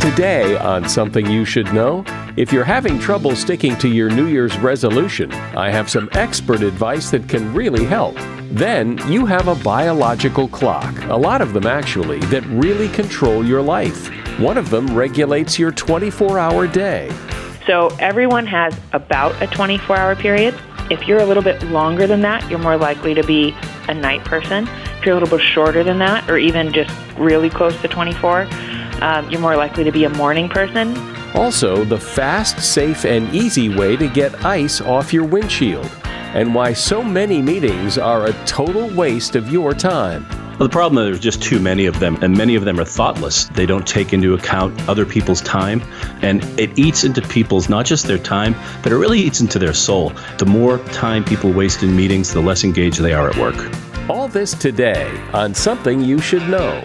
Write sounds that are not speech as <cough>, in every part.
Today, on Something You Should Know, if you're having trouble sticking to your New Year's resolution, I have some expert advice that can really help. Then, you have a biological clock, a lot of them actually, that really control your life. One of them regulates your 24 hour day. So, everyone has about a 24 hour period. If you're a little bit longer than that, you're more likely to be a night person. If you're a little bit shorter than that, or even just really close to 24, um, you're more likely to be a morning person. Also, the fast, safe, and easy way to get ice off your windshield, and why so many meetings are a total waste of your time. Well, the problem is there's just too many of them, and many of them are thoughtless. They don't take into account other people's time, and it eats into people's, not just their time, but it really eats into their soul. The more time people waste in meetings, the less engaged they are at work. All this today on Something You Should Know.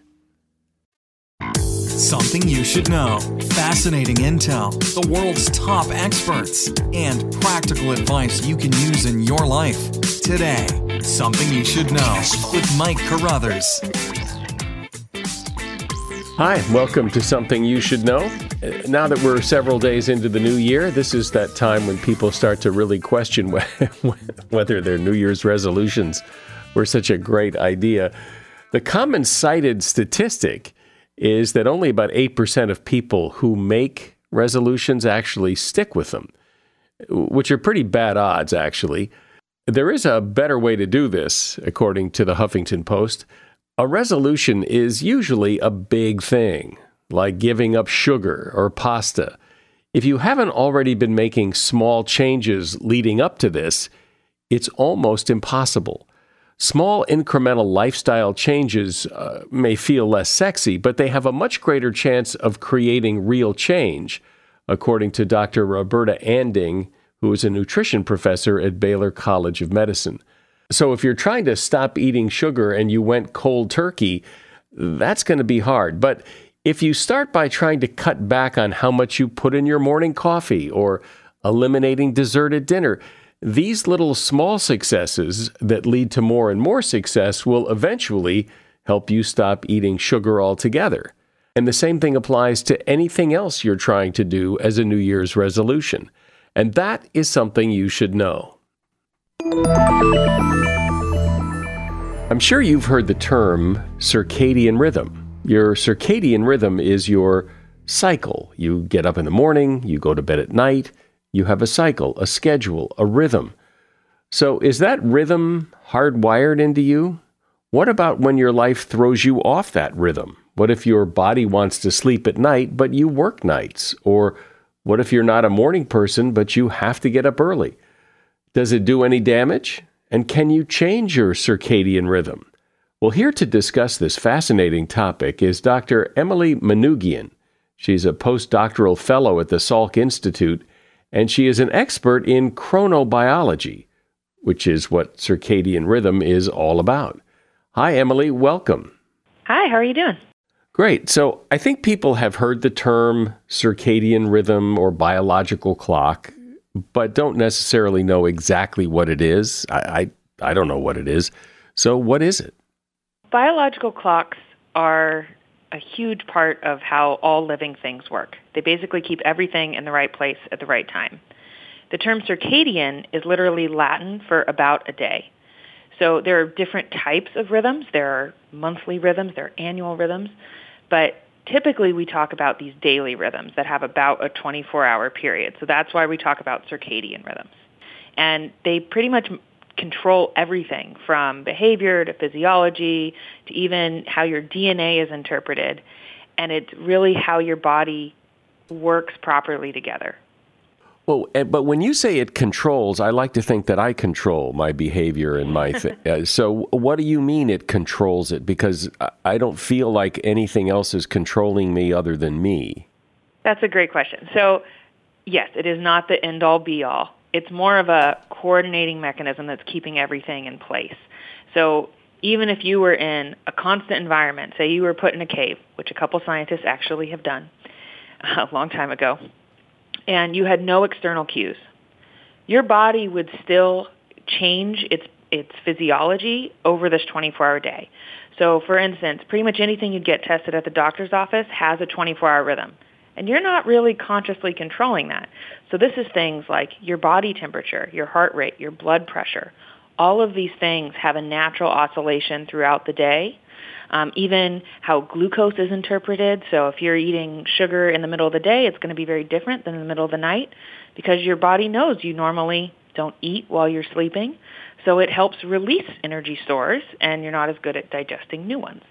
Something you should know. Fascinating intel, the world's top experts, and practical advice you can use in your life. Today, Something You Should Know with Mike Carruthers. Hi, welcome to Something You Should Know. Now that we're several days into the new year, this is that time when people start to really question <laughs> whether their New Year's resolutions were such a great idea. The common cited statistic is that only about 8% of people who make resolutions actually stick with them, which are pretty bad odds, actually. There is a better way to do this, according to the Huffington Post. A resolution is usually a big thing, like giving up sugar or pasta. If you haven't already been making small changes leading up to this, it's almost impossible. Small incremental lifestyle changes uh, may feel less sexy, but they have a much greater chance of creating real change, according to Dr. Roberta Anding, who is a nutrition professor at Baylor College of Medicine. So if you're trying to stop eating sugar and you went cold turkey, that's going to be hard. But if you start by trying to cut back on how much you put in your morning coffee or eliminating dessert at dinner, these little small successes that lead to more and more success will eventually help you stop eating sugar altogether. And the same thing applies to anything else you're trying to do as a New Year's resolution. And that is something you should know. I'm sure you've heard the term circadian rhythm. Your circadian rhythm is your cycle. You get up in the morning, you go to bed at night, you have a cycle, a schedule, a rhythm. So, is that rhythm hardwired into you? What about when your life throws you off that rhythm? What if your body wants to sleep at night, but you work nights? Or what if you're not a morning person, but you have to get up early? Does it do any damage? And can you change your circadian rhythm? Well, here to discuss this fascinating topic is Dr. Emily Manoogian. She's a postdoctoral fellow at the Salk Institute, and she is an expert in chronobiology, which is what circadian rhythm is all about. Hi, Emily. Welcome. Hi, how are you doing? Great. So I think people have heard the term circadian rhythm or biological clock, but don't necessarily know exactly what it is. I, I, I don't know what it is. So, what is it? Biological clocks are a huge part of how all living things work. They basically keep everything in the right place at the right time. The term circadian is literally Latin for about a day. So there are different types of rhythms. There are monthly rhythms, there are annual rhythms, but typically we talk about these daily rhythms that have about a 24-hour period. So that's why we talk about circadian rhythms. And they pretty much control everything from behavior to physiology to even how your DNA is interpreted. And it's really how your body works properly together. Well, but when you say it controls, I like to think that I control my behavior and my. Th- <laughs> uh, so, what do you mean it controls it? Because I don't feel like anything else is controlling me other than me. That's a great question. So, yes, it is not the end all be all. It's more of a coordinating mechanism that's keeping everything in place. So, even if you were in a constant environment, say you were put in a cave, which a couple scientists actually have done <laughs> a long time ago, and you had no external cues, your body would still change its its physiology over this 24-hour day. So, for instance, pretty much anything you'd get tested at the doctor's office has a 24-hour rhythm. And you're not really consciously controlling that. So this is things like your body temperature, your heart rate, your blood pressure. All of these things have a natural oscillation throughout the day um, even how glucose is interpreted. So if you're eating sugar in the middle of the day, it's going to be very different than in the middle of the night because your body knows you normally don't eat while you're sleeping. So it helps release energy stores and you're not as good at digesting new ones.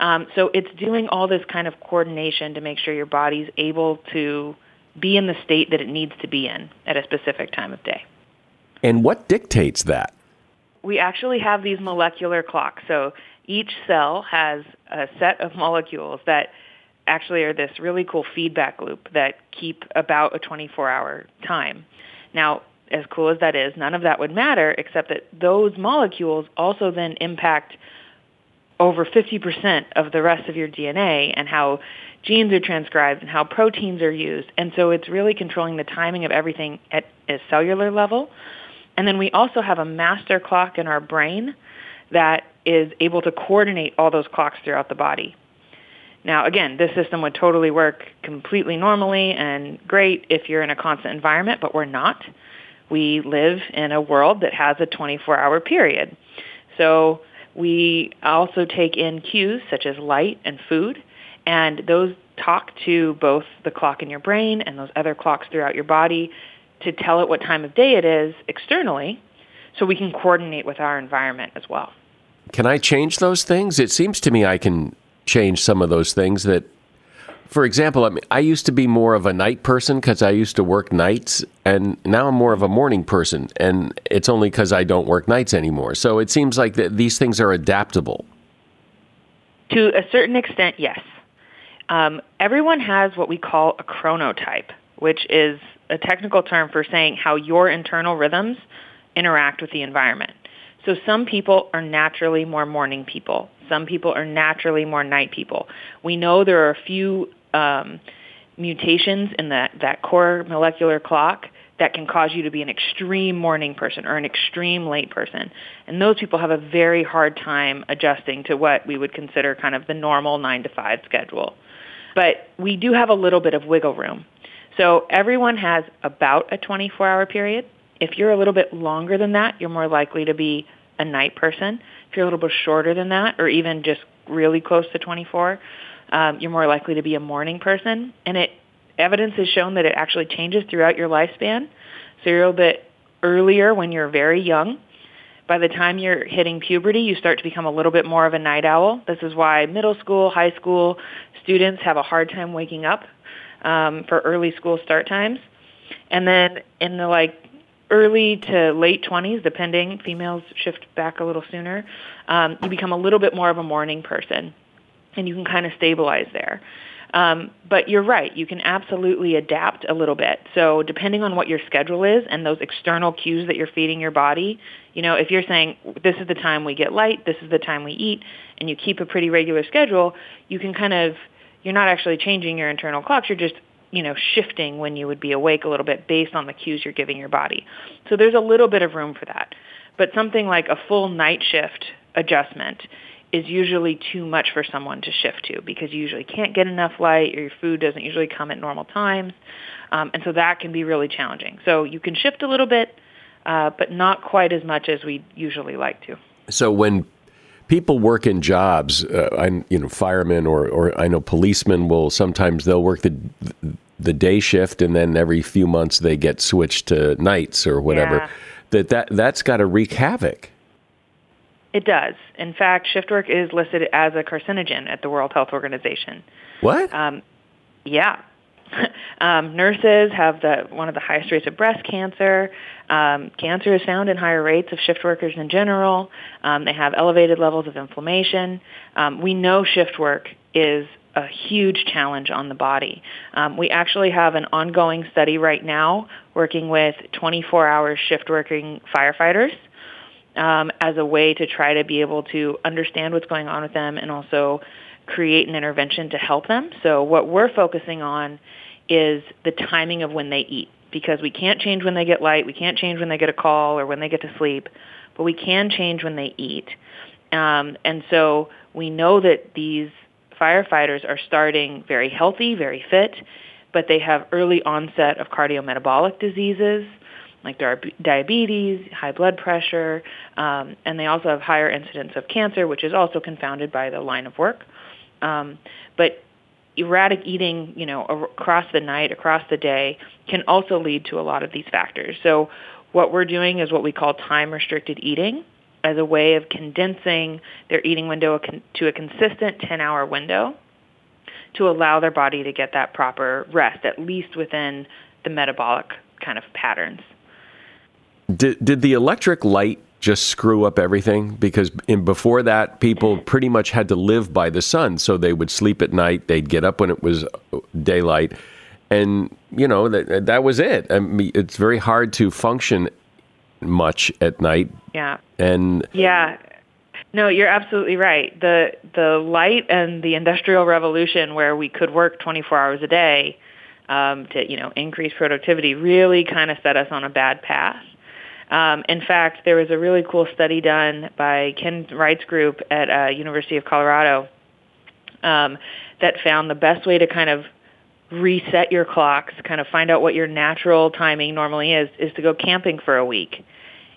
Um, so it's doing all this kind of coordination to make sure your body's able to be in the state that it needs to be in at a specific time of day. And what dictates that? We actually have these molecular clocks. So each cell has a set of molecules that actually are this really cool feedback loop that keep about a 24-hour time. Now, as cool as that is, none of that would matter except that those molecules also then impact over 50% of the rest of your DNA and how genes are transcribed and how proteins are used. And so it's really controlling the timing of everything at a cellular level. And then we also have a master clock in our brain that is able to coordinate all those clocks throughout the body. Now, again, this system would totally work completely normally and great if you're in a constant environment, but we're not. We live in a world that has a 24-hour period. So we also take in cues such as light and food, and those talk to both the clock in your brain and those other clocks throughout your body to tell it what time of day it is externally so we can coordinate with our environment as well. Can I change those things? It seems to me I can change some of those things that for example, I, mean, I used to be more of a night person because I used to work nights, and now I'm more of a morning person, and it's only because I don't work nights anymore. So it seems like that these things are adaptable. To a certain extent, yes. Um, everyone has what we call a chronotype, which is a technical term for saying how your internal rhythms interact with the environment. So some people are naturally more morning people. Some people are naturally more night people. We know there are a few um, mutations in that, that core molecular clock that can cause you to be an extreme morning person or an extreme late person. And those people have a very hard time adjusting to what we would consider kind of the normal 9 to 5 schedule. But we do have a little bit of wiggle room. So everyone has about a 24-hour period. If you're a little bit longer than that, you're more likely to be a night person. If you're a little bit shorter than that, or even just really close to 24, um, you're more likely to be a morning person. And it evidence has shown that it actually changes throughout your lifespan. So you're a little bit earlier when you're very young, by the time you're hitting puberty, you start to become a little bit more of a night owl. This is why middle school, high school students have a hard time waking up um, for early school start times. And then in the like early to late 20s, depending, females shift back a little sooner, um, you become a little bit more of a morning person and you can kind of stabilize there. Um, but you're right, you can absolutely adapt a little bit. So depending on what your schedule is and those external cues that you're feeding your body, you know, if you're saying this is the time we get light, this is the time we eat, and you keep a pretty regular schedule, you can kind of, you're not actually changing your internal clocks, you're just you know, shifting when you would be awake a little bit based on the cues you're giving your body. So there's a little bit of room for that. But something like a full night shift adjustment is usually too much for someone to shift to because you usually can't get enough light or your food doesn't usually come at normal times. Um, and so that can be really challenging. So you can shift a little bit, uh, but not quite as much as we usually like to. So when people work in jobs, uh, I, you know, firemen or, or I know policemen will sometimes they'll work the the day shift and then every few months they get switched to nights or whatever. Yeah. That that that's got to wreak havoc. It does. In fact, shift work is listed as a carcinogen at the World Health Organization. What? Um, yeah. <laughs> um, nurses have the one of the highest rates of breast cancer. Um, cancer is found in higher rates of shift workers in general. Um, they have elevated levels of inflammation. Um, we know shift work is a huge challenge on the body. Um, we actually have an ongoing study right now working with 24-hour shift working firefighters um, as a way to try to be able to understand what's going on with them and also create an intervention to help them. So what we're focusing on is the timing of when they eat because we can't change when they get light, we can't change when they get a call or when they get to sleep, but we can change when they eat. Um, and so we know that these firefighters are starting very healthy, very fit, but they have early onset of cardiometabolic diseases like diabetes, high blood pressure, um, and they also have higher incidence of cancer, which is also confounded by the line of work. Um, but erratic eating, you know, across the night, across the day, can also lead to a lot of these factors. So what we're doing is what we call time-restricted eating as a way of condensing their eating window to a consistent 10-hour window to allow their body to get that proper rest, at least within the metabolic kind of patterns. Did, did the electric light just screw up everything? Because in, before that, people pretty much had to live by the sun. So they would sleep at night, they'd get up when it was daylight. And, you know, that, that was it. I mean, it's very hard to function much at night. Yeah. And yeah. No, you're absolutely right. The the light and the industrial revolution where we could work 24 hours a day um, to, you know, increase productivity really kind of set us on a bad path. Um, in fact, there was a really cool study done by Ken Wright's group at uh, University of Colorado um, that found the best way to kind of reset your clocks, kind of find out what your natural timing normally is, is to go camping for a week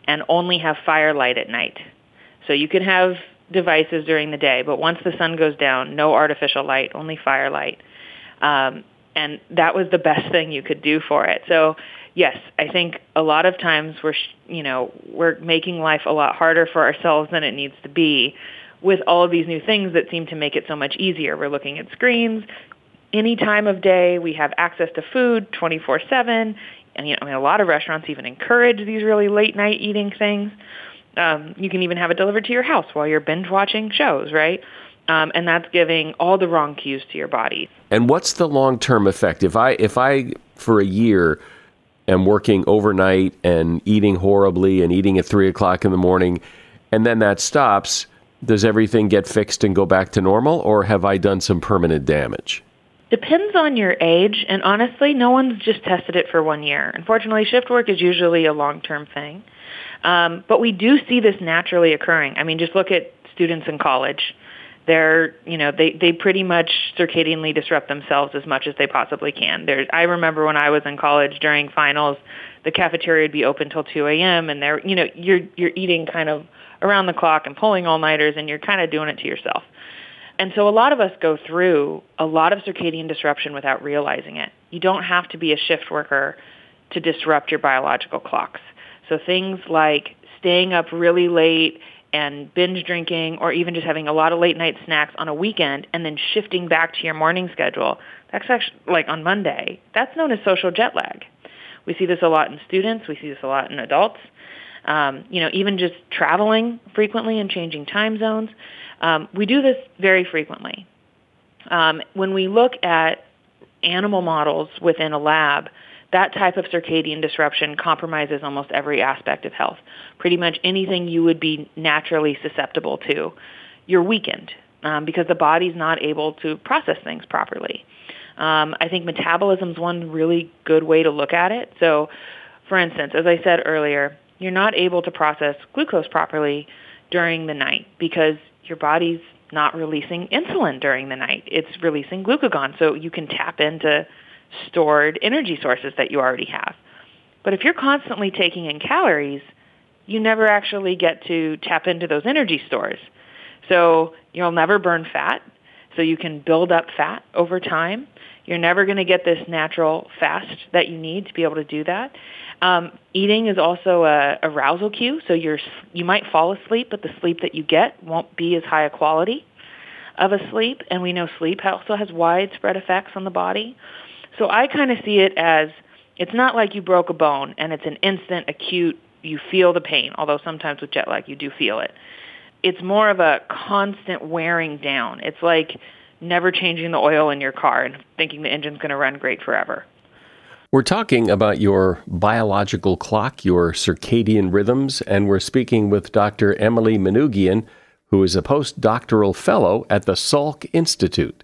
and only have firelight at night. So you can have devices during the day, but once the sun goes down, no artificial light, only firelight. Um, and that was the best thing you could do for it. So yes, I think a lot of times we're, you know, we're making life a lot harder for ourselves than it needs to be with all of these new things that seem to make it so much easier. We're looking at screens any time of day. We have access to food 24/7, and you know, I mean, a lot of restaurants even encourage these really late night eating things. Um, you can even have it delivered to your house while you're binge watching shows, right? Um, and that's giving all the wrong cues to your body. And what's the long term effect? If I if I for a year am working overnight and eating horribly and eating at three o'clock in the morning, and then that stops, does everything get fixed and go back to normal, or have I done some permanent damage? Depends on your age, and honestly, no one's just tested it for one year. Unfortunately, shift work is usually a long-term thing. Um, but we do see this naturally occurring. I mean, just look at students in college they're you know they they pretty much circadianly disrupt themselves as much as they possibly can. There's i remember when i was in college during finals the cafeteria would be open till 2 a.m. and they're you know you're you're eating kind of around the clock and pulling all nighters and you're kind of doing it to yourself. And so a lot of us go through a lot of circadian disruption without realizing it. You don't have to be a shift worker to disrupt your biological clocks. So things like staying up really late and binge drinking or even just having a lot of late night snacks on a weekend and then shifting back to your morning schedule, that's actually like on Monday, that's known as social jet lag. We see this a lot in students. We see this a lot in adults. Um, you know, even just traveling frequently and changing time zones. Um, we do this very frequently. Um, when we look at animal models within a lab, that type of circadian disruption compromises almost every aspect of health. Pretty much anything you would be naturally susceptible to, you're weakened um, because the body's not able to process things properly. Um, I think metabolism is one really good way to look at it. So, for instance, as I said earlier, you're not able to process glucose properly during the night because your body's not releasing insulin during the night. It's releasing glucagon, so you can tap into stored energy sources that you already have. But if you're constantly taking in calories, you never actually get to tap into those energy stores. So you'll never burn fat, so you can build up fat over time. You're never going to get this natural fast that you need to be able to do that. Um, eating is also a arousal cue, so you're you might fall asleep, but the sleep that you get won't be as high a quality of a sleep. And we know sleep also has widespread effects on the body. So I kind of see it as it's not like you broke a bone and it's an instant acute you feel the pain, although sometimes with jet lag you do feel it. It's more of a constant wearing down. It's like never changing the oil in your car and thinking the engine's going to run great forever. We're talking about your biological clock, your circadian rhythms, and we're speaking with Dr. Emily Manoogian, who is a postdoctoral fellow at the Salk Institute.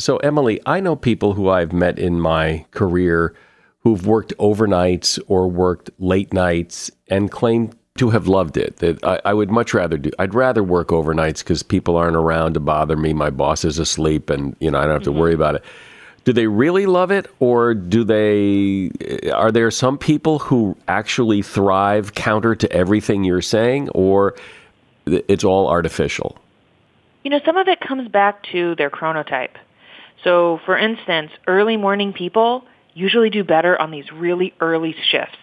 So, Emily, I know people who I've met in my career who've worked overnights or worked late nights and claim to have loved it. That I, I would much rather do. I'd rather work overnights because people aren't around to bother me. My boss is asleep, and you know I don't have to mm-hmm. worry about it. Do they really love it, or do they? Are there some people who actually thrive counter to everything you're saying, or it's all artificial? You know, some of it comes back to their chronotype. So, for instance, early morning people usually do better on these really early shifts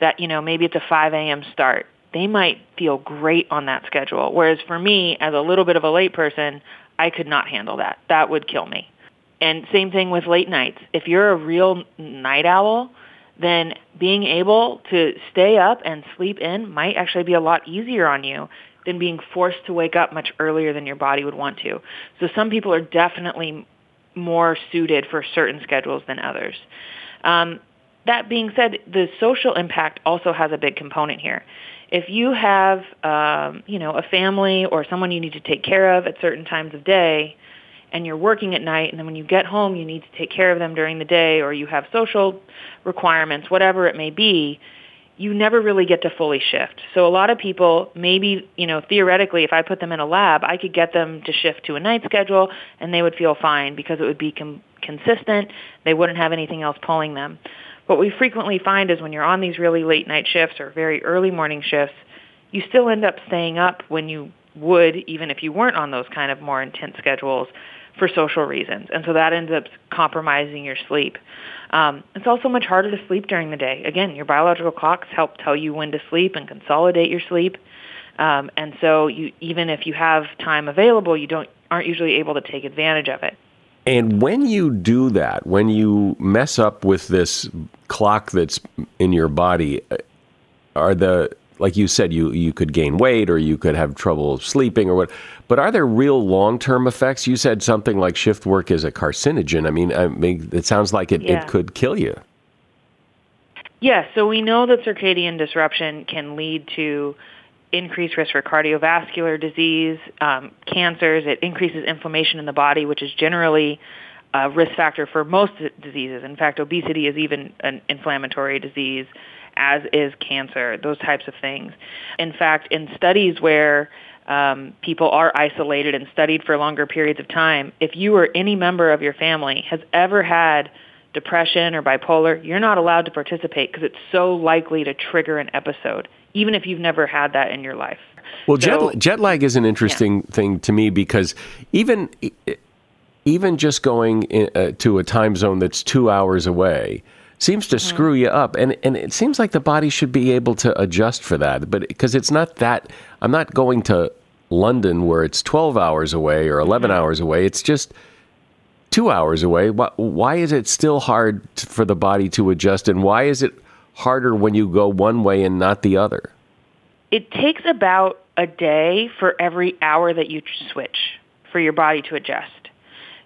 that, you know, maybe it's a 5 a.m. start. They might feel great on that schedule. Whereas for me, as a little bit of a late person, I could not handle that. That would kill me. And same thing with late nights. If you're a real night owl, then being able to stay up and sleep in might actually be a lot easier on you than being forced to wake up much earlier than your body would want to. So some people are definitely more suited for certain schedules than others. Um, that being said, the social impact also has a big component here. If you have, um, you know, a family or someone you need to take care of at certain times of day, and you're working at night, and then when you get home, you need to take care of them during the day, or you have social requirements, whatever it may be, you never really get to fully shift. So a lot of people, maybe, you know, theoretically, if I put them in a lab, I could get them to shift to a night schedule and they would feel fine because it would be com- consistent. They wouldn't have anything else pulling them. What we frequently find is when you're on these really late night shifts or very early morning shifts, you still end up staying up when you would even if you weren't on those kind of more intense schedules for social reasons. And so that ends up compromising your sleep. Um, it's also much harder to sleep during the day. Again, your biological clocks help tell you when to sleep and consolidate your sleep. Um, and so you, even if you have time available, you don't aren't usually able to take advantage of it. And when you do that, when you mess up with this clock that's in your body, uh, are the like you said, you you could gain weight or you could have trouble sleeping or what. But are there real long term effects? You said something like shift work is a carcinogen. I mean, I mean, it sounds like it, Yeah. it could kill you. Yes, so we know that circadian disruption can lead to increased risk for cardiovascular disease, um, cancers. It increases inflammation in the body, which is generally a risk factor for most diseases. In fact, obesity is even an inflammatory disease, as is cancer, those types of things. In fact, in studies where um, people are isolated and studied for longer periods of time, if you or any member of your family has ever had depression or bipolar, you're not allowed to participate because it's so likely to trigger an episode, even if you've never had that in your life. Well, So- jet, jet lag is an interesting thing to me because even even just going in, uh, to a time zone that's two hours away seems to screw you up, and and it seems like the body should be able to adjust for that, but because it's not that I'm not going to London where it's 12 hours away or 11 hours away. It's just two hours away. Why, why is it still hard for the body to adjust, and why is it harder when you go one way and not the other? It takes about a day for every hour that you switch for your body to adjust.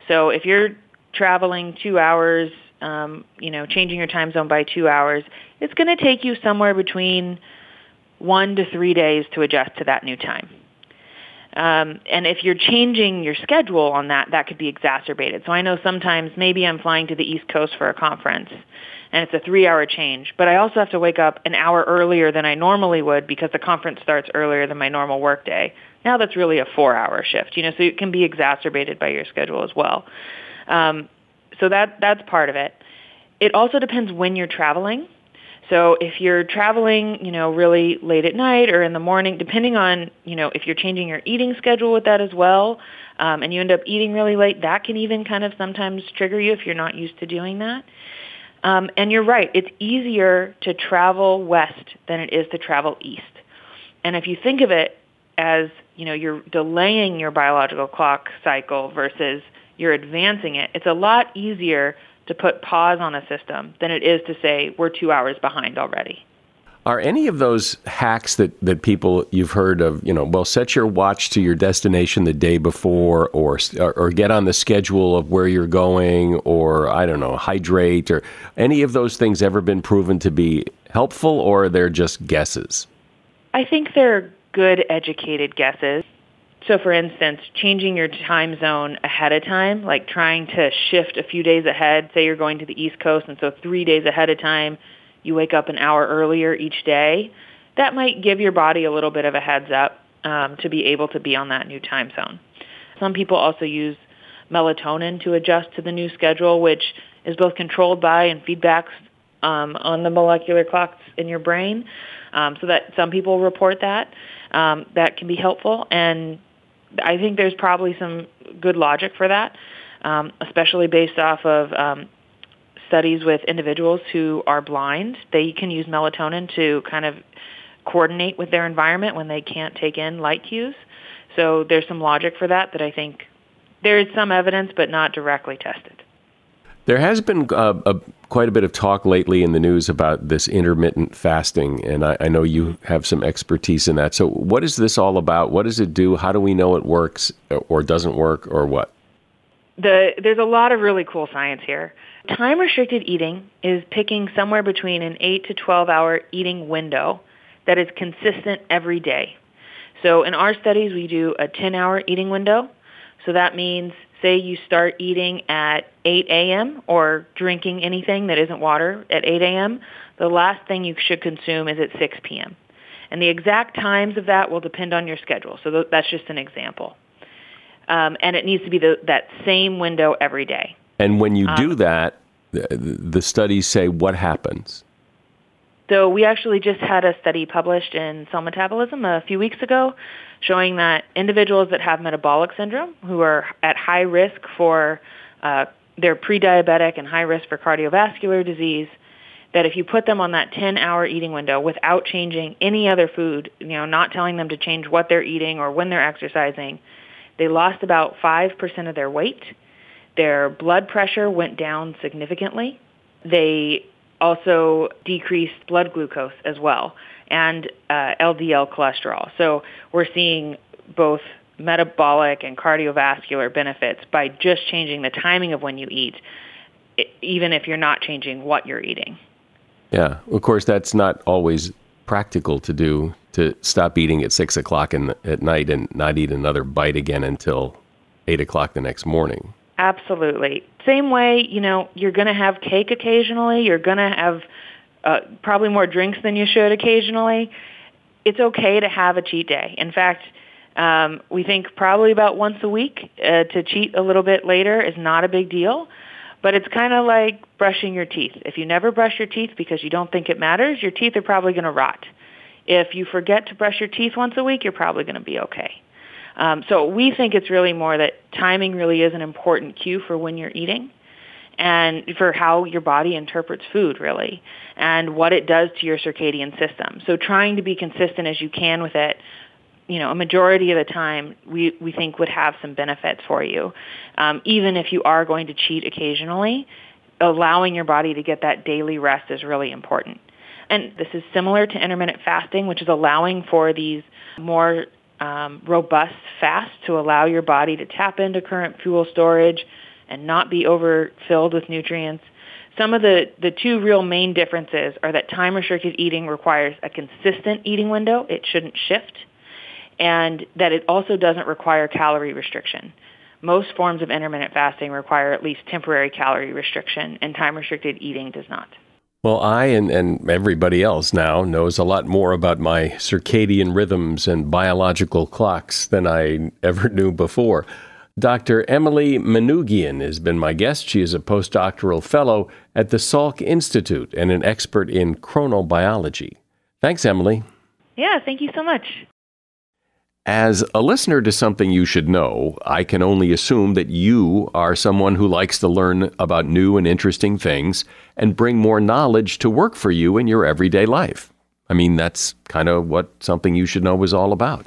So if you're traveling two hours, um, you know, changing your time zone by two hours, it's going to take you somewhere between one to three days to adjust to that new time. Um, and if you're changing your schedule on that, that could be exacerbated. So I know sometimes maybe I'm flying to the East Coast for a conference, and it's a three-hour change, but I also have to wake up an hour earlier than I normally would because the conference starts earlier than my normal workday. Now that's really a four-hour shift, you know, so it can be exacerbated by your schedule as well. Um, so that that's part of it. It also depends when you're traveling. So if you're traveling, you know, really late at night or in the morning, depending on, you know, if you're changing your eating schedule with that as well, um, and you end up eating really late, that can even kind of sometimes trigger you if you're not used to doing that. Um, and you're right, it's easier to travel west than it is to travel east. And if you think of it as, you know, you're delaying your biological clock cycle versus you're advancing it, it's a lot easier to put pause on a system than it is to say we're two hours behind already. Are any of those hacks that, that people you've heard of, you know, well, set your watch to your destination the day before, or or get on the schedule of where you're going, or I don't know, hydrate, or any of those things ever been proven to be helpful, or they're just guesses? I think they're good educated guesses. So for instance, changing your time zone ahead of time, like trying to shift a few days ahead, say you're going to the East Coast and so 3 days ahead of time you wake up an hour earlier each day, that might give your body a little bit of a heads up um, to be able to be on that new time zone. Some people also use melatonin to adjust to the new schedule, which is both controlled by and feedbacks um, on the molecular clocks in your brain. Um, so that some people report that um, that can be helpful, and I think there's probably some good logic for that, um, especially based off of um, studies with individuals who are blind. They can use melatonin to kind of coordinate with their environment when they can't take in light cues. So there's some logic for that that I think there is some evidence, but not directly tested. There has been uh, a, quite a bit of talk lately in the news about this intermittent fasting, and I, I know you have some expertise in that. So, what is this all about? What does it do? How do we know it works or doesn't work, or what? The, there's a lot of really cool science here. Time restricted eating is picking somewhere between an 8 to 12 hour eating window that is consistent every day. So in our studies, we do a 10 hour eating window. So that means, say you start eating at 8 a.m. or drinking anything that isn't water at 8 a.m., the last thing you should consume is at 6 p.m. And the exact times of that will depend on your schedule. So th- that's just an example. Um, and it needs to be the, that same window every day. And when you do that, the, the studies say what happens. So we actually just had a study published in Cell Metabolism a few weeks ago showing that individuals that have metabolic syndrome who are at high risk for uh, they're pre-diabetic and high risk for cardiovascular disease that if you put them on that 10-hour eating window without changing any other food, you know, not telling them to change what they're eating or when they're exercising, they lost about 5% of their weight. Their blood pressure went down significantly. They also decreased blood glucose as well. And uh, LDL cholesterol. So we're seeing both metabolic and cardiovascular benefits by just changing the timing of when you eat, even if you're not changing what you're eating. Yeah, of course, that's not always practical to do to stop eating at six o'clock in, at night and not eat another bite again until eight o'clock the next morning. Absolutely. Same way, you know, you're going to have cake occasionally. You're going to have uh, probably more drinks than you should occasionally. It's okay to have a cheat day. In fact, um, we think probably about once a week uh, to cheat a little bit later is not a big deal. But it's kind of like brushing your teeth. If you never brush your teeth because you don't think it matters, your teeth are probably going to rot. If you forget to brush your teeth once a week, you're probably going to be okay. Um, so we think it's really more that timing really is an important cue for when you're eating and for how your body interprets food really and what it does to your circadian system. So trying to be consistent as you can with it, you know, a majority of the time we, we think would have some benefits for you. Um, even if you are going to cheat occasionally, allowing your body to get that daily rest is really important. And this is similar to intermittent fasting, which is allowing for these more um, robust fasts to allow your body to tap into current fuel storage and not be overfilled with nutrients. Some of the, the two real main differences are that time-restricted eating requires a consistent eating window. It shouldn't shift. And that it also doesn't require calorie restriction. Most forms of intermittent fasting require at least temporary calorie restriction, and time-restricted eating does not. Well, I and, and everybody else now knows a lot more about my circadian rhythms and biological clocks than I ever <laughs> knew before. Dr. Emily Manoogian has been my guest. She is a postdoctoral fellow at the Salk Institute and an expert in chronobiology. Thanks, Emily. Yeah, thank you so much. As a listener to something you should know, I can only assume that you are someone who likes to learn about new and interesting things and bring more knowledge to work for you in your everyday life. I mean, that's kind of what something you should know is all about.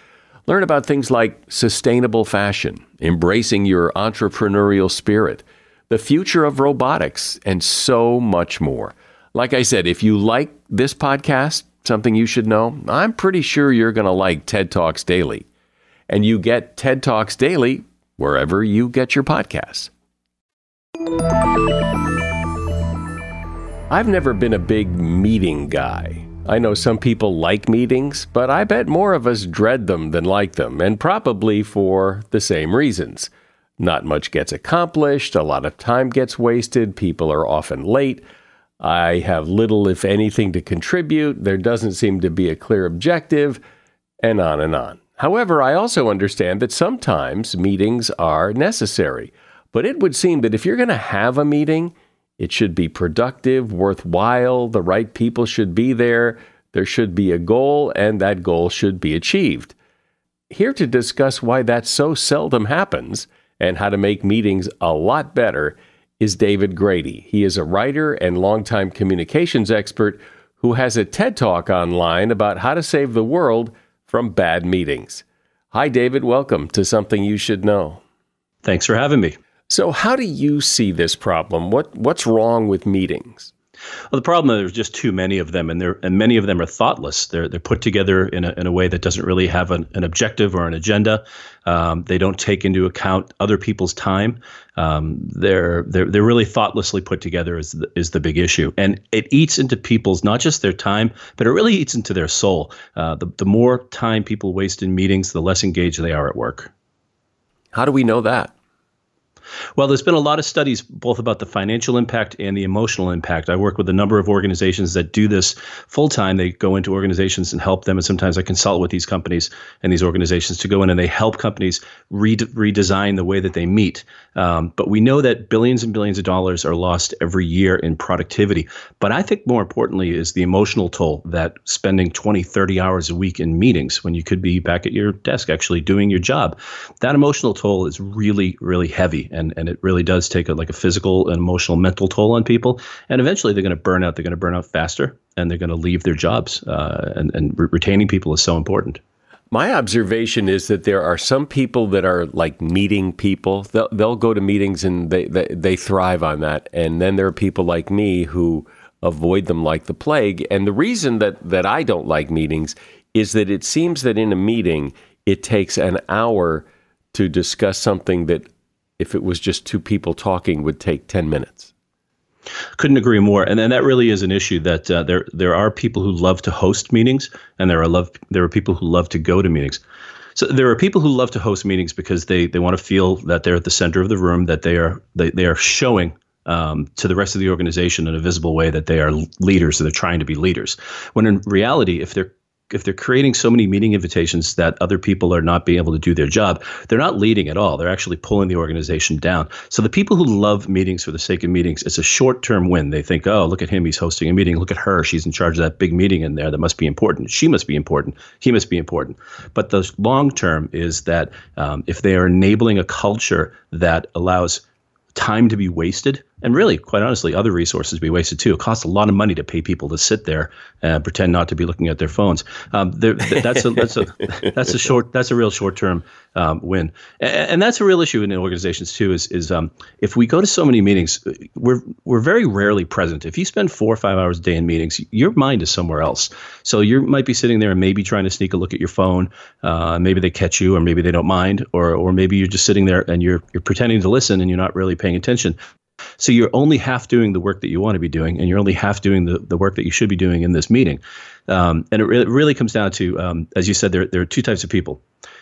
Learn about things like sustainable fashion, embracing your entrepreneurial spirit, the future of robotics, and so much more. Like I said, if you like this podcast, something you should know? I'm pretty sure you're going to like TED Talks Daily. And you get TED Talks Daily wherever you get your podcasts. I've never been a big meeting guy. I know some people like meetings, but I bet more of us dread them than like them, and probably for the same reasons. Not much gets accomplished, a lot of time gets wasted, people are often late, I have little, if anything, to contribute. There doesn't seem to be a clear objective, and on and on. However, I also understand that sometimes meetings are necessary. But it would seem that if you're going to have a meeting, it should be productive, worthwhile, the right people should be there, there should be a goal, and that goal should be achieved. Here to discuss why that so seldom happens and how to make meetings a lot better is David Grady. He is a writer and longtime communications expert who has a TED Talk online about how to save the world from bad meetings. Hi, David. Welcome to Something You Should Know. Thanks for having me. So, how do you see this problem? What, what's wrong with meetings? Well, the problem is there's just too many of them, and they're and many of them are thoughtless. They're they're put together in a in a way that doesn't really have an, an objective or an agenda. Um, they don't take into account other people's time. Um, they're they're they're really thoughtlessly put together is the, is the big issue, and it eats into people's not just their time, but it really eats into their soul. Uh, the the more time people waste in meetings, the less engaged they are at work. How do we know that? Well, there's been a lot of studies both about the financial impact and the emotional impact. I work with a number of organizations that do this full time. They go into organizations and help them, and sometimes I consult with these companies and these organizations to go in and they help companies re- redesign the way that they meet. Um, but we know that billions and billions of dollars are lost every year in productivity. But I think more importantly is the emotional toll that spending 20, 30 hours a week in meetings when you could be back at your desk actually doing your job. That emotional toll is really, really heavy. And, and it really does take a, like a physical and emotional, mental toll on people. And eventually they're going to burn out. They're going to burn out faster and they're going to leave their jobs. Uh, and and re- retaining people is so important. My observation is that there are some people that are like meeting people. They'll, they'll go to meetings and they, they, they thrive on that. And then there are people like me who avoid them like the plague. And the reason that, that I don't like meetings is that it seems that in a meeting, it takes an hour to discuss something that, if it was just two people talking, would take 10 minutes. Couldn't agree more, and, and that really is an issue. That uh, there there are people who love to host meetings, and there are love there are people who love to go to meetings. So there are people who love to host meetings because they they want to feel that they're at the center of the room, that they are they, they are showing um, to the rest of the organization in a visible way that they are leaders, that they're trying to be leaders. When in reality, if they're if they're creating so many meeting invitations that other people are not being able to do their job, they're not leading at all. They're actually pulling the organization down. So the people who love meetings for the sake of meetings, it's a short-term win. They think, "Oh, look at him, he's hosting a meeting. Look at her, she's in charge of that big meeting in there. That must be important. She must be important. He must be important." But the long term is that um, if they are enabling a culture that allows time to be wasted and really, quite honestly, other resources be wasted too. It costs a lot of money to pay people to sit there and pretend not to be looking at their phones. Um, that's a that's a <laughs> that's a short that's a real short term um, win, and, and, that's a real issue in organizations too. Is is um, if we go to so many meetings, we're we're very rarely present. If you spend four or five hours a day in meetings, your mind is somewhere else. So you might be sitting there and maybe trying to sneak a look at your phone. Uh, maybe they catch you, or maybe they don't mind, or or maybe you're just sitting there and you're you're pretending to listen and you're not really paying attention. So you're only half doing the work that you want to be doing, and you're only half doing the, the work that you should be doing in this meeting. Um, and it really, really comes down to, um, as you said, there, there are two types of people.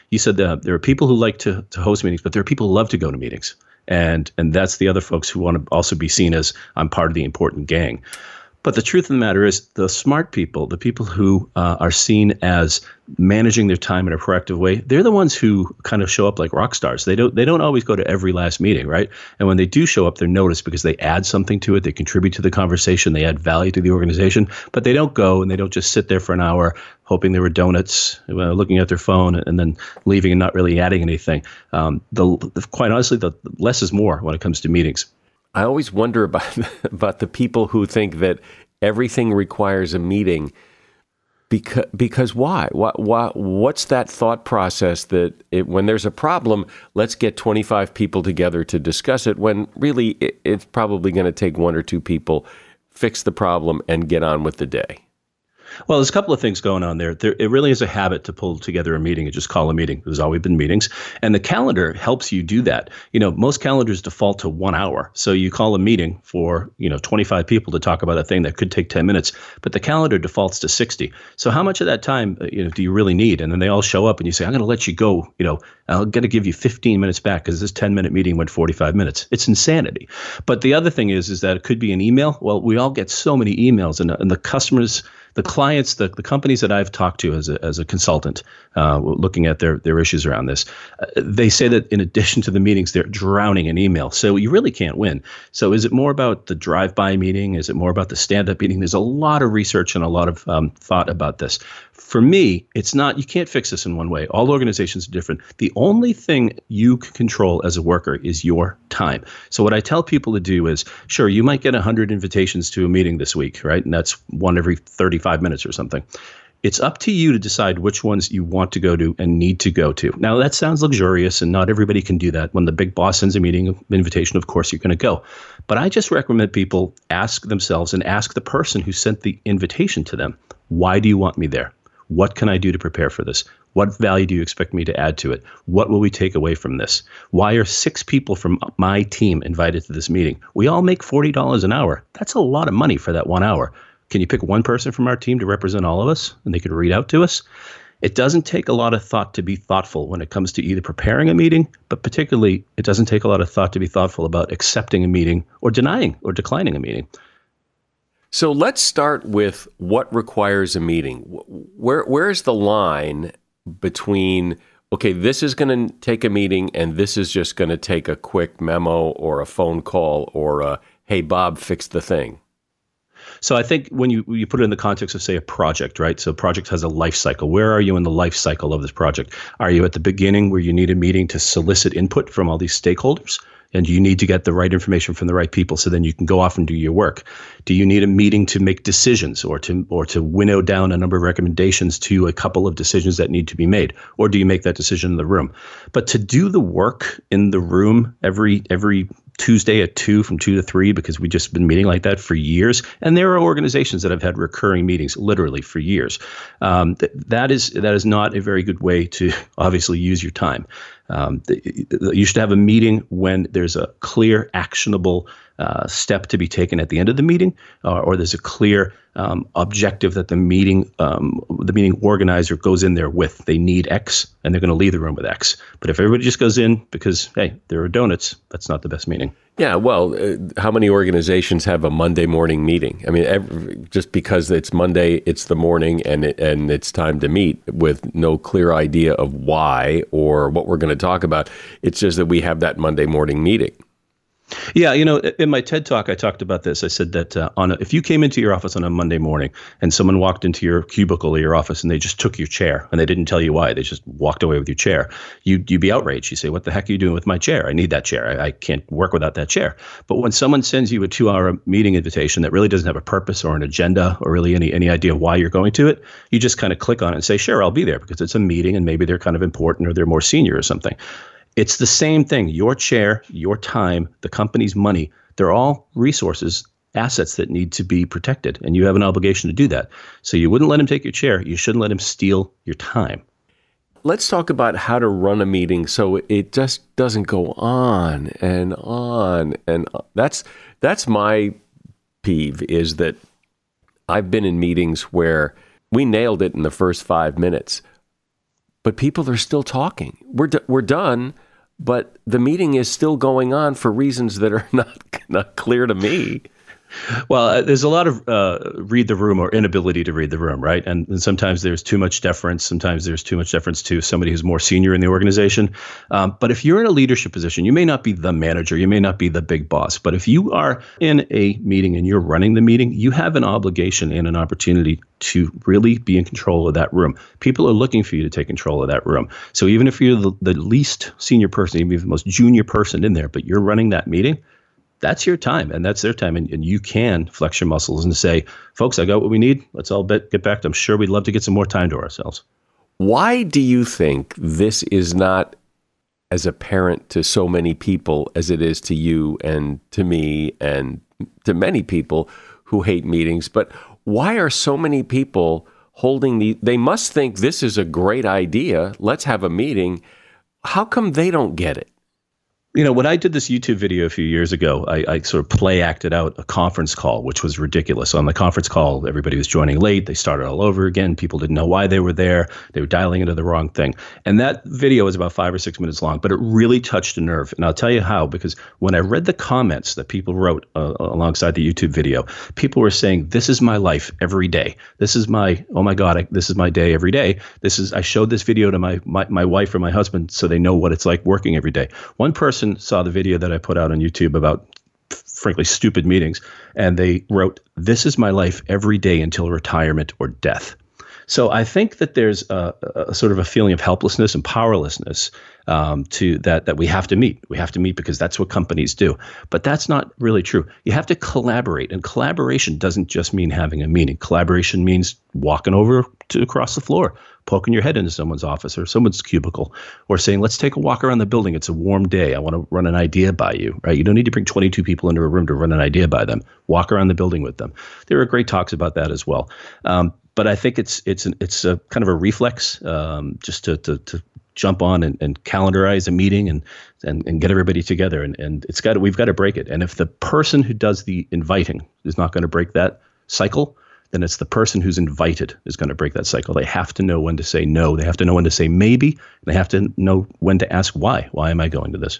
You said that there are people who like to, to host meetings, but there are people who love to go to meetings. And, and that's the other folks who want to also be seen as I'm part of the important gang. But the truth of the matter is, the smart people, the people who uh, are seen as managing their time in a proactive way, they're the ones who kind of show up like rock stars. They don't they don't always go to every last meeting, right? And when they do show up, they're noticed because they add something to it, they contribute to the conversation, they add value to the organization. But they don't go and they don't just sit there for an hour hoping there were donuts, uh, looking at their phone, and then leaving and not really adding anything. Um, the, quite honestly, the less is more when it comes to meetings. I always wonder about <laughs> about the people who think that everything requires a meeting. Because, because why? What, what? What's that thought process that it, when there's a problem, let's get 25 people together to discuss it, when really it, it's probably going to take one or two people, fix the problem, and get on with the day? Well, there's a couple of things going on there. there. It really is a habit to pull together a meeting and just call a meeting. There's always been meetings, and the calendar helps you do that. You know, most calendars default to one hour, so you call a meeting for you know 25 people to talk about a thing that could take 10 minutes, but the calendar defaults to 60. So how much of that time uh, you know do you really need? And then they all show up, and you say, "I'm going to let you go." You know, I'm going to give you 15 minutes back because this 10 minute meeting went 45 minutes. It's insanity. But the other thing is, is that it could be an email. Well, we all get so many emails, and, and the customers the clients, the, the companies that I've talked to as a, as a consultant, uh, looking at their, their issues around this, uh, they say that in addition to the meetings, they're drowning in email. So you really can't win. So is it more about the drive by meeting? Is it more about the stand up meeting? There's a lot of research and a lot of um, thought about this. For me, it's not, you can't fix this in one way. All organizations are different. The only thing you can control as a worker is your time. So what I tell people to do is, sure, you might get 100 invitations to a meeting this week, right? And that's one every 35 minutes or something. It's up to you to decide which ones you want to go to and need to go to. Now, that sounds luxurious, and not everybody can do that. When the big boss sends a meeting invitation, of course, you're going to go. But I just recommend people ask themselves and ask the person who sent the invitation to them, why do you want me there? What can I do to prepare for this? What value do you expect me to add to it? What will we take away from this? Why are six people from my team invited to this meeting? We all make $40 an hour. That's a lot of money for that one hour. Can you pick one person from our team to represent all of us and they could read out to us? It doesn't take a lot of thought to be thoughtful when it comes to either preparing a meeting, but particularly, it doesn't take a lot of thought to be thoughtful about accepting a meeting or denying or declining a meeting. So let's start with what requires a meeting. Where where's the line between okay, this is going to take a meeting and this is just going to take a quick memo or a phone call or a hey Bob fix the thing. So I think when you you put it in the context of say a project, right? So project has a life cycle. Where are you in the life cycle of this project? Are you at the beginning where you need a meeting to solicit input from all these stakeholders? And you need to get the right information from the right people so then you can go off and do your work do you need a meeting to make decisions or to or to winnow down a number of recommendations to a couple of decisions that need to be made or do you make that decision in the room but to do the work in the room every every Tuesday at two from two to three because we've just been meeting like that for years. And there are organizations that have had recurring meetings literally for years. Um, th- that is that is not a very good way to <laughs> obviously use your time. Um, you should have a meeting when there's a clear, actionable uh, step to be taken at the end of the meeting, uh, or there's a clear um, objective that the meeting um, the meeting organizer goes in there with. They need X, and they're going to leave the room with X. But if everybody just goes in because hey, there are donuts, that's not the best meeting. Yeah, well, uh, how many organizations have a Monday morning meeting? I mean, every, just because it's Monday, it's the morning, and it, and it's time to meet with no clear idea of why or what we're going to talk about. It's just that we have that Monday morning meeting. Yeah, you know, in my TED talk, I talked about this. I said that uh, on a, if you came into your office on a Monday morning and someone walked into your cubicle or your office and they just took your chair and they didn't tell you why, they just walked away with your chair, you you'd be outraged. You say, "What the heck are you doing with my chair? I need that chair. I, I can't work without that chair." But when someone sends you a two-hour meeting invitation that really doesn't have a purpose or an agenda or really any any idea why you're going to it, you just kind of click on it and say, "Sure, I'll be there," because it's a meeting and maybe they're kind of important or they're more senior or something. It's the same thing. Your chair, your time, the company's money, they're all resources, assets that need to be protected. And you have an obligation to do that. So you wouldn't let him take your chair. You shouldn't let him steal your time. Let's talk about how to run a meeting so it just doesn't go on and on and on. that's that's my peeve is that I've been in meetings where we nailed it in the first 5 minutes but people are still talking. We're d- we're done, but the meeting is still going on for reasons that are <laughs> not not clear to me. Well, uh, there's a lot of uh, read the room or inability to read the room, right? And, and, sometimes there's too much deference. Sometimes there's too much deference to somebody who's more senior in the organization. Um, but if you're in a leadership position, you may not be the manager, you may not be the big boss. But if you are in a meeting and you're running the meeting, you have an obligation and an opportunity to really be in control of that room. People are looking for you to take control of that room. So even if you're the, the least senior person, even the most junior person in there, but you're running that meeting, that's your time and that's their time. And, and you can flex your muscles and say, folks, I got what we need. Let's all bet, get back. I'm sure we'd love to get some more time to ourselves. Why do you think this is not as apparent to so many people as it is to you and to me and to many people who hate meetings? But why are so many people holding the, they must think this is a great idea. Let's have a meeting. How come they don't get it? You know, when I did this YouTube video a few years ago, I, I, sort of play acted out a conference call, which was ridiculous. On the conference call, everybody was joining late. They started all over again. People didn't know why they were there. They were dialing into the wrong thing. And that video was about five or six minutes long, but it really touched a nerve. And I'll tell you how, because when I read the comments that people wrote uh, alongside the YouTube video, people were saying, This is my life every day. This is my, oh my God, I, this is my day every day. This is, I showed this video to my, my, my wife or my husband so they know what it's like working every day. One person person saw the video that I put out on YouTube about frankly stupid meetings and they wrote this is my life every day until retirement or death. So i think that there's a, a sort of a feeling of helplessness and powerlessness um, to that that we have to meet we have to meet because that's what companies do but that's not really true you have to collaborate and collaboration doesn't just mean having a meeting collaboration means walking over to across the floor poking your head into someone's office or someone's cubicle or saying, let's take a walk around the building. It's a warm day. I want to run an idea by you, right? You don't need to bring 22 people into a room to run an idea by them. Walk around the building with them. There are great talks about that as well. Um, but I think it's it's an, it's a kind of a reflex um, just to, to, to jump on and, and calendarize a meeting and, and and get everybody together and and it's got to, we've got to break it and if the person who does the inviting is not going to break that cycle then it's the person who's invited is going to break that cycle. They have to know when to say no. They have to know when to say maybe. They have to know when to ask why. Why am I going to this?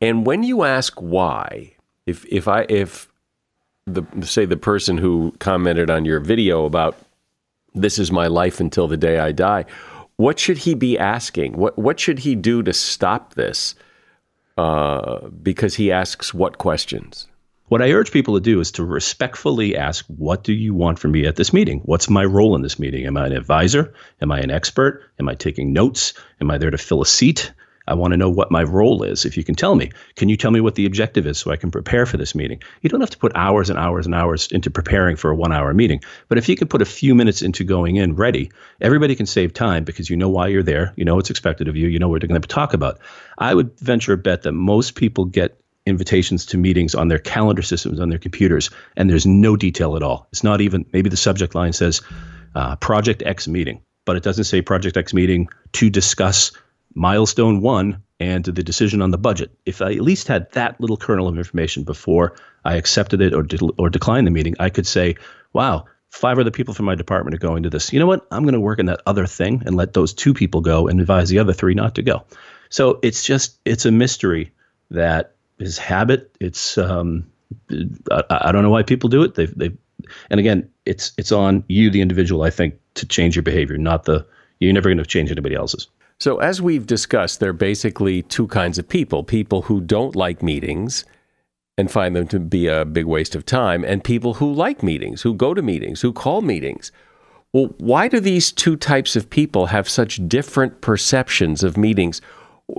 And when you ask why, if if I if the say the person who commented on your video about this is my life until the day I die, what should he be asking? What what should he do to stop this? Uh, because he asks what questions? What I urge people to do is to respectfully ask, What do you want from me at this meeting? What's my role in this meeting? Am I an advisor? Am I an expert? Am I taking notes? Am I there to fill a seat? I want to know what my role is. If you can tell me, can you tell me what the objective is so I can prepare for this meeting? You don't have to put hours and hours and hours into preparing for a one hour meeting. But if you can put a few minutes into going in ready, everybody can save time because you know why you're there. You know what's expected of you. You know what they're going to talk about. I would venture a bet that most people get invitations to meetings on their calendar systems on their computers and there's no detail at all. It's not even, maybe the subject line says uh, Project X meeting, but it doesn't say Project X meeting to discuss milestone one and the decision on the budget. If I at least had that little kernel of information before I accepted it or, or declined the meeting, I could say, wow, five other people from my department are going to this. You know what? I'm going to work on that other thing and let those two people go and advise the other three not to go. So it's just, it's a mystery that is habit. It's, um, I, I don't know why people do it. They've, they've, and again, it's, it's on you, the individual, I think, to change your behavior, not the, you're never going to change anybody else's. So, as we've discussed, there are basically two kinds of people people who don't like meetings and find them to be a big waste of time, and people who like meetings, who go to meetings, who call meetings. Well, why do these two types of people have such different perceptions of meetings?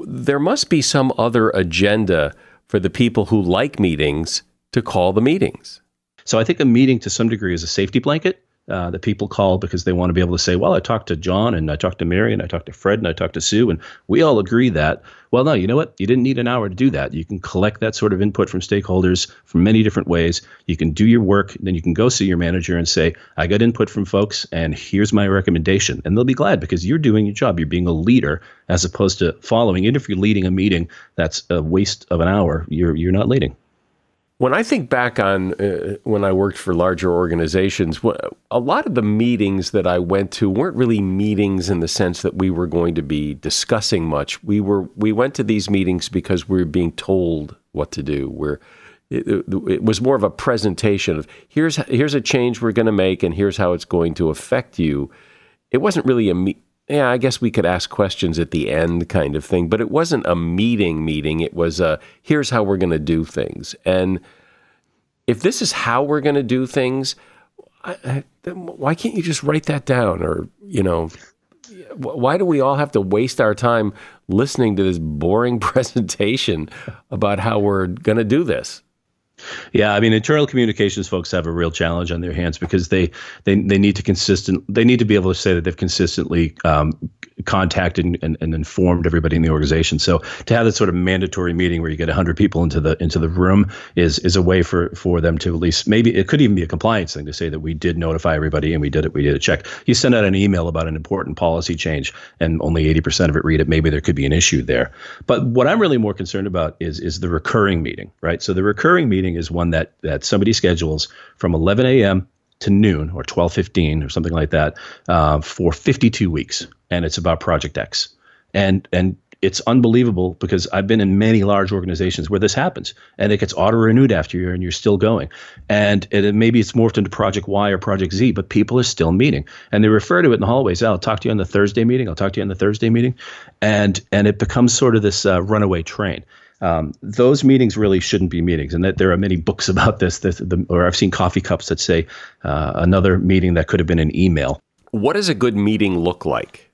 There must be some other agenda for the people who like meetings to call the meetings. So, I think a meeting to some degree is a safety blanket uh, that people call because they want to be able to say, well, I talked to John and I talked to Mary and I talked to Fred and I talked to Sue and we all agree that. Well, no, you know what? You didn't need an hour to do that. You can collect that sort of input from stakeholders from many different ways. You can do your work, then you can go see your manager and say, I got input from folks and here's my recommendation. And they'll be glad because you're doing your job. You're being a leader as opposed to following. Even if you're leading a meeting that's a waste of an hour, you're you're not leading. When I think back on uh, when I worked for larger organizations, a lot of the meetings that I went to weren't really meetings in the sense that we were going to be discussing much. We were we went to these meetings because we were being told what to do. We're it, it was more of a presentation of here's here's a change we're going to make and here's how it's going to affect you. It wasn't really a meet yeah, I guess we could ask questions at the end kind of thing, but it wasn't a meeting meeting. It was a here's how we're going to do things. And if this is how we're going to do things, I, I, why can't you just write that down or, you know, why do we all have to waste our time listening to this boring <laughs> presentation about how we're going to do this? Yeah, I mean, internal communications folks have a real challenge on their hands because they they they need to consistent they need to be able to say that they've consistently um, contacted and, and, and, informed everybody in the organization. So to have that sort of mandatory meeting where you get 100 people into the into the room is is a way for for them to at least maybe it could even be a compliance thing to say that we did notify everybody and we did it we did a check. You send out an email about an important policy change and only 80% of it read it. Maybe there could be an issue there. But what I'm really more concerned about is is the recurring meeting, right? So the recurring meeting meeting is one that that somebody schedules from 11 a.m. to noon or 12:15 or something like that uh, for 52 weeks, and it's about Project X. And and it's unbelievable because I've been in many large organizations where this happens and it gets auto renewed after you and you're still going. And it, maybe it's morphed into Project Y or Project Z, but people are still meeting and they refer to it in the hallways. I'll talk to you on the Thursday meeting. I'll talk to you on the Thursday meeting. And, and it becomes sort of this uh, runaway train. Um, those meetings really shouldn't be meetings, and that there are many books <laughs> about this. That the, or I've seen coffee cups that say uh, another meeting that could have been an email. What does a good meeting look like?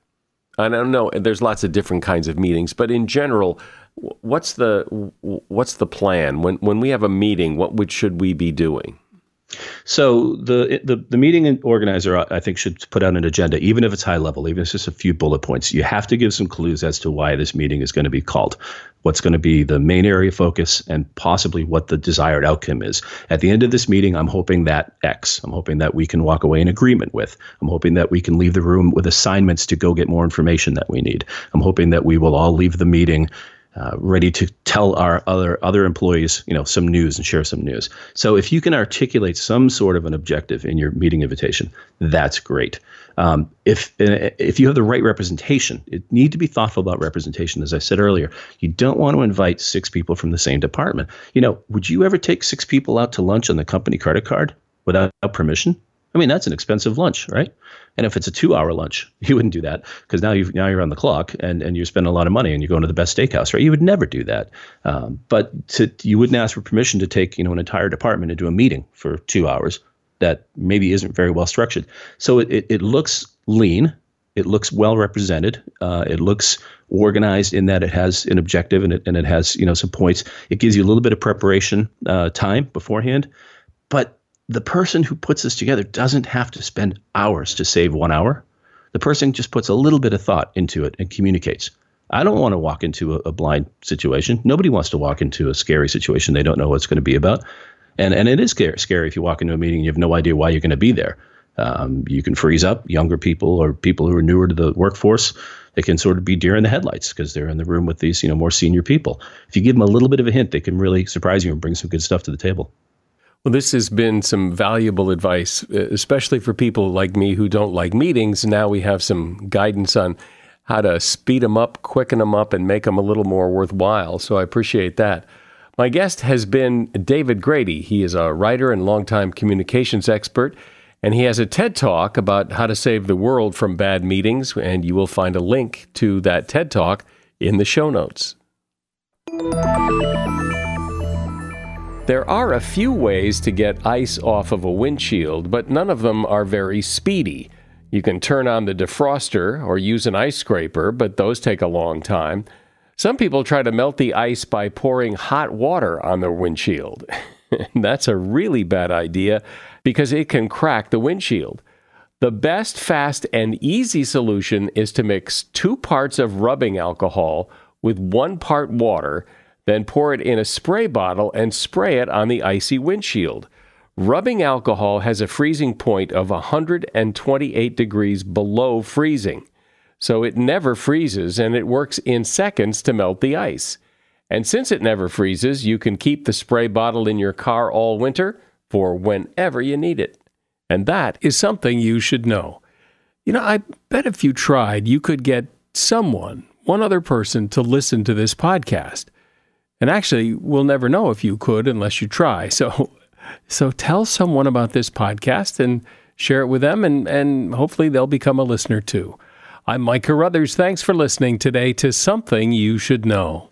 I don't know. There's lots of different kinds of meetings, but in general, what's the what's the plan when when we have a meeting? What would, should we be doing? So the, the the meeting organizer, I think, should put out an agenda, even if it's high level, even if it's just a few bullet points. You have to give some clues as to why this meeting is going to be called, what's going to be the main area of focus, and possibly what the desired outcome is. At the end of this meeting, I'm hoping that X. I'm hoping that we can walk away in agreement with. I'm hoping that we can leave the room with assignments to go get more information that we need. I'm hoping that we will all leave the meeting uh, ready to tell our other other employees, you know, some news and share some news. So if you can articulate some sort of an objective in your meeting invitation, that's great. Um, if if you have the right representation, it need to be thoughtful about representation. As I said earlier, you don't want to invite six people from the same department. You know, would you ever take six people out to lunch on the company credit card without permission? I mean, that's an expensive lunch, right? And if it's a two-hour lunch, <laughs> you wouldn't do that because now you now you're on the clock and, and you're spending a lot of money and you're going to the best steakhouse, right? You would never do that. Um, but to, you wouldn't ask for permission to take you know an entire department into a meeting for two hours that maybe isn't very well structured. So it, it, it looks lean. It looks well represented. Uh, it looks organized in that it has an objective and it, and it has you know some points. It gives you a little bit of preparation uh, time beforehand, but the person who puts this together doesn't have to spend hours to save one hour. The person just puts a little bit of thought into it and communicates. I don't want to walk into a, a blind situation. Nobody wants to walk into a scary situation they don't know what it's going to be about. And, and it is scary, scary if you walk into a meeting, and you have no idea why you're going to be there. Um, you can freeze up. Younger people or people who are newer to the workforce, they can sort of be deer in the headlights because they're in the room with these, you know, more senior people. If you give them a little bit of a hint, they can really surprise you and bring some good stuff to the table. Well, this has been some valuable advice, uh, especially for people like me who don't like meetings. Now we have some guidance on how to speed them up, quicken them up, and make them a little more worthwhile. So I appreciate that. My guest has been David Grady. He is a writer and longtime communications expert, and he has a TED Talk about how to save the world from bad meetings. And you will find a link to that TED Talk in the show notes. There are a few ways to get ice off of a windshield, but none of them are very speedy. You can turn on the defroster or use an ice scraper, but those take a long time. Some people try to melt the ice by pouring hot water on their windshield. <laughs> That's a really bad idea because it can crack the windshield. The best, fast, and easy solution is to mix two parts of rubbing alcohol with one part water then pour it in a spray bottle and spray it on the icy windshield. Rubbing alcohol has a freezing point of 128 degrees below freezing, so it never freezes and it works in seconds to melt the ice. And since it never freezes, you can keep the spray bottle in your car all winter for whenever you need it. And that is something you should know. You know, I bet if you tried, you could get someone, one other person, to listen to this podcast. And actually, we'll never know if you could unless you try. So, <laughs> so tell someone about this podcast and share it with them, and, and hopefully they'll become a listener too. I'm Mike Carruthers. Thanks for listening today to Something You Should Know.